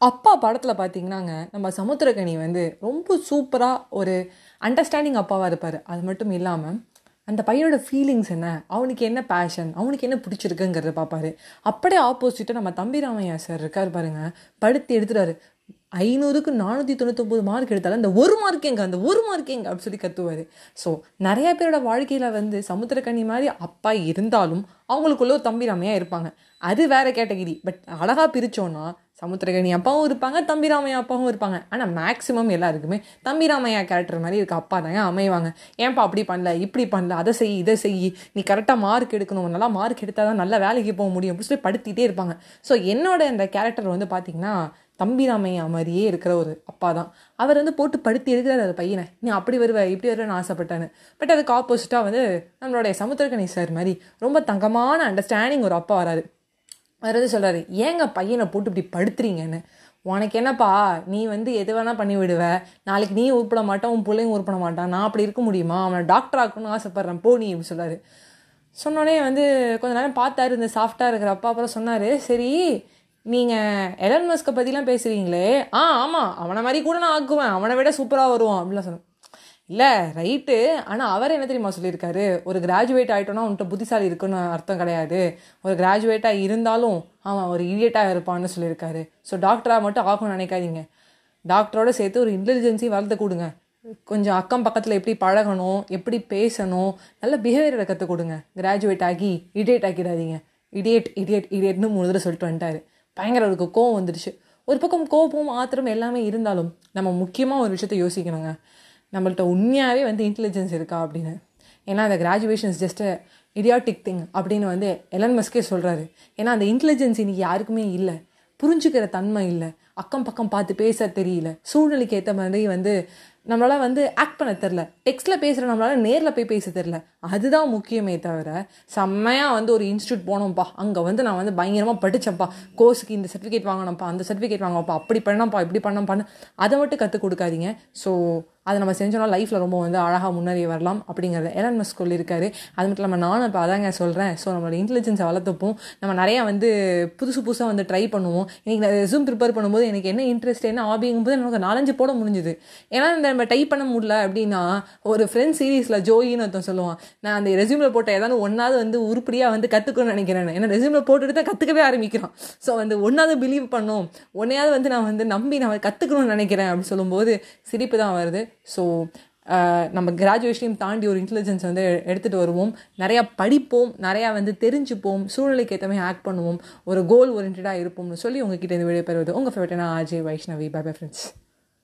அப்பா படத்தில் பார்த்தீங்கன்னாங்க நம்ம சமுத்திரக்கனி வந்து ரொம்ப சூப்பராக ஒரு அண்டர்ஸ்டாண்டிங் அப்பாவாக இருப்பார். அது மட்டும் இல்லாமல் அந்த பையனோட ஃபீலிங்ஸ் என்ன அவனுக்கு என்ன பேஷன் அவனுக்கு என்ன பிடிச்சிருக்குங்கிறத பார்ப்பாரு அப்படியே ஆப்போசிட்டாக நம்ம தம்பிராமையா சார் இருக்கார் பாருங்க படுத்து எடுத்துட்டாரு ஐநூறுக்கு நானூற்றி தொண்ணூத்தொம்பது மார்க் எடுத்தாலும் அந்த ஒரு மார்க் எங்க அந்த ஒரு மார்க் எங்க அப்படின்னு சொல்லி கத்துவார். ஸோ நிறைய பேரோட வாழ்க்கையில் வந்து சமுத்திரக்கண்ணி மாதிரி அப்பா இருந்தாலும் அவங்களுக்குள்ள ஒரு தம்பி ராமையாக இருப்பாங்க. அது வேற கேட்டகிரி பட் அழகாக பிரித்தோன்னா சமுத்திரகனி அப்பாவும் இருப்பாங்க தம்பிராமையா அப்பாவும் இருப்பாங்க. ஆனால் மேக்ஸிமம் எல்லாருக்குமே தம்பிராமையா கேரக்டர் மாதிரி இருக்க அப்பா தான் அமைவாங்க. ஏன்ப்பா அப்படி பண்ணல இப்படி பண்ணல அதை செய் இதை செய் நீ கரெக்டாக மார்க் எடுக்கணும் நல்லா மார்க் எடுத்தால் தான் நல்ல வேலைக்கு போக முடியும் அப்படின்னு சொல்லி படுத்திட்டே இருப்பாங்க. ஸோ என்னோட அந்த கேரக்டர் வந்து பார்த்தீங்கன்னா தம்பிராமையா மாதிரியே இருக்கிற ஒரு அப்பா தான். அவர் வந்து போட்டு படுத்தி எடுக்கிறார் அந்த பையனை. நீ அப்படி வருவ இப்படி வருவேன்னு ஆசைப்பட்டான்னு. பட் அதுக்கு ஆப்போசிட்டாக வந்து நம்மளுடைய சமுத்திரகணி சார் மாதிரி ரொம்ப தங்கமான அண்டர்ஸ்டாண்டிங் ஒரு அப்பா வராது அவர் சொல்கிறாரு ஏங்க பையனை போட்டு இப்படி படுத்துறீங்கன்னு? உனக்கு என்னப்பா நீ வந்து எது வேணால் பண்ணி விடுவ. நாளைக்கு நீ உருப்பட மாட்டான் உன் பிள்ளைங்க உருப்பிட மாட்டான் நான் அப்படி இருக்க முடியுமா? அவனை டாக்டர் ஆக்கணும்னு ஆசைப்பட்றேன். போ நீ இப்படி சொல்கிறாரு சொன்னோடனே வந்து கொஞ்ச நேரம் பார்த்தாரு இந்த சாஃப்டாக இருக்கிற அப்பா. அப்புறம் சொன்னார் சரி நீங்கள் எலன் மஸ்கை பற்றிலாம் பேசுகிறீங்களே ஆ ஆமாம் அவனை மாதிரி கூட நான் ஆக்குவேன். அவனை விட சூப்பராக வருவான். அப்படிலாம் சொன்னேன் இல்லை ரைட்டு ஆனால் அவர் என்ன தெரியுமா சொல்லியிருக்காரு? ஒரு கிராஜுவேட் ஆகிட்டோன்னா உன்ட்ட புத்திசாலி இருக்குன்னு அர்த்தம் கிடையாது. ஒரு கிராஜுவேட்டாக இருந்தாலும் அவன் ஒரு இடியட்டாக இருப்பான்னு சொல்லியிருக்காரு. ஸோ டாக்டராக மட்டும் ஆகும்னு நினைக்காதீங்க. டாக்டரோட சேர்த்து ஒரு இன்டெலிஜென்சி வளர்த்து கொடுங்க. கொஞ்சம் அக்கம் பக்கத்தில் எப்படி பழகணும் எப்படி பேசணும் நல்ல பிஹேவியரை கற்றுக் கொடுங்க. கிராஜுவேட் ஆகி இடியேட் ஆக்கிடாதீங்க. இடியேட் இடியேட் இடியேட்னு மூணு தடவை சொல்லிட்டு வந்துட்டாரு. பயங்கர அவருக்கு கோவம் வந்துடுச்சு ஒரு பக்கம் கோபம் ஆத்திரம் எல்லாமே இருந்தாலும் நம்ம முக்கியமாக ஒரு விஷயத்த யோசிக்கணுங்க. நம்மள்ட்ட உண்மையாகவே வந்து இன்டெலிஜென்ஸ் இருக்கா அப்படின்னு. ஏன்னா அந்த கிராஜுவேஷன்ஸ் ஜஸ்ட் இடியாட்டிக் திங் அப்படின்னு வந்து எலன் மஸ்கே சொல்கிறாரு ஏன்னா அந்த இன்டெலிஜென்ஸ் இன்றைக்கி யாருக்குமே இல்லை. புரிஞ்சுக்கிற தன்மை இல்லை. அக்கம் பக்கம் பார்த்து பேச தெரியல. சூழ்நிலைக்கு ஏற்ற மாதிரி வந்து நம்மளால் வந்து ஆக்ட் பண்ண தெரில டெக்ஸ்ட்டில் பேசுகிற நம்மளால் நேரில் போய் பேச தெரில அதுதான் முக்கியமே தவிர செம்மையாக வந்து ஒரு இன்ஸ்டியூட் போனோம்ப்பா. அங்கே வந்து நான் வந்து பயங்கரமாக படித்தேன்ப்பா கோர்ஸுக்கு இந்த சர்டிஃபிகேட் வாங்கினோம்ப்பா அந்த சர்டிஃபிகேட் வாங்கப்பா அப்படி பண்ணப்பா இப்படி பண்ண. அதை மட்டும் கற்றுக் கொடுக்காதீங்க. ஸோ அதை நம்ம செஞ்சோம்னா லைஃப்பில் ரொம்ப வந்து அழகாக முன்னேறி வரலாம் அப்படிங்கிறத எலன் மஸ்க் சொல்லியிருக்காரு. அது மட்டும் இல்லாமல் நானும் இப்போ அதாங்க சொல்கிறேன் ஸோ நம்மளோட இன்டெலிஜென்ஸை வளர்த்துப்போம் நம்ம நிறையா வந்து புதுசு புதுசாக வந்து ட்ரை பண்ணுவோம். இன்றைக்கி நான் ரெசூம் ப்ரிப்பேர் பண்ணும்போது எனக்கு என்ன இன்ட்ரெஸ்ட் என்ன ஆபிங்கும்போது எனக்கு நாலஞ்சு போட முடிஞ்சுது. ஏன்னா இந்த நம்ம டைப் பண்ண முடியல அப்படின்னா ஒரு ஃப்ரெண்ட் சீரீஸில் ஜோயின்னு ஒருத்தன் சொல்லுவான் நான் அந்த ரெஸ்யூமில் போட்ட ஏதாவது ஒன்றாவது வந்து உருப்படியாக வந்து கற்றுக்கணும்னு நினைக்கிறேன் ஏன்னா ரெஸ்யூமில் போட்டுட்டு தான் கற்றுக்கவே ஆரம்பிக்கிறான். ஸோ வந்து ஒன்றாவது பிலீவ் பண்ணோம். ஒன்றையாவது வந்து நான் வந்து நம்பி நான் கற்றுக்கணும்னு நினைக்கிறேன் அப்படின்னு சொல்லும்போது சிரிப்பு தான் வருது. ஸோ நம்ம கிராஜுவேஷனையும் தாண்டி ஒரு இன்டெலிஜென்ஸ் வந்து எடுத்துகிட்டு வருவோம். நிறையா படிப்போம் நிறையா வந்து தெரிஞ்சுப்போம் சூழ்நிலைக்கு ஏற்ற மாதிரி ஆக்ட் பண்ணுவோம். ஒரு கோல் ஓரியன்டாக இருப்போம்னு சொல்லி உங்ககிட்ட இந்த வீடியோ பெறுவது. உங்கள் ஃபேவரட்டான Ajay Vaishnavi. Bye bye friends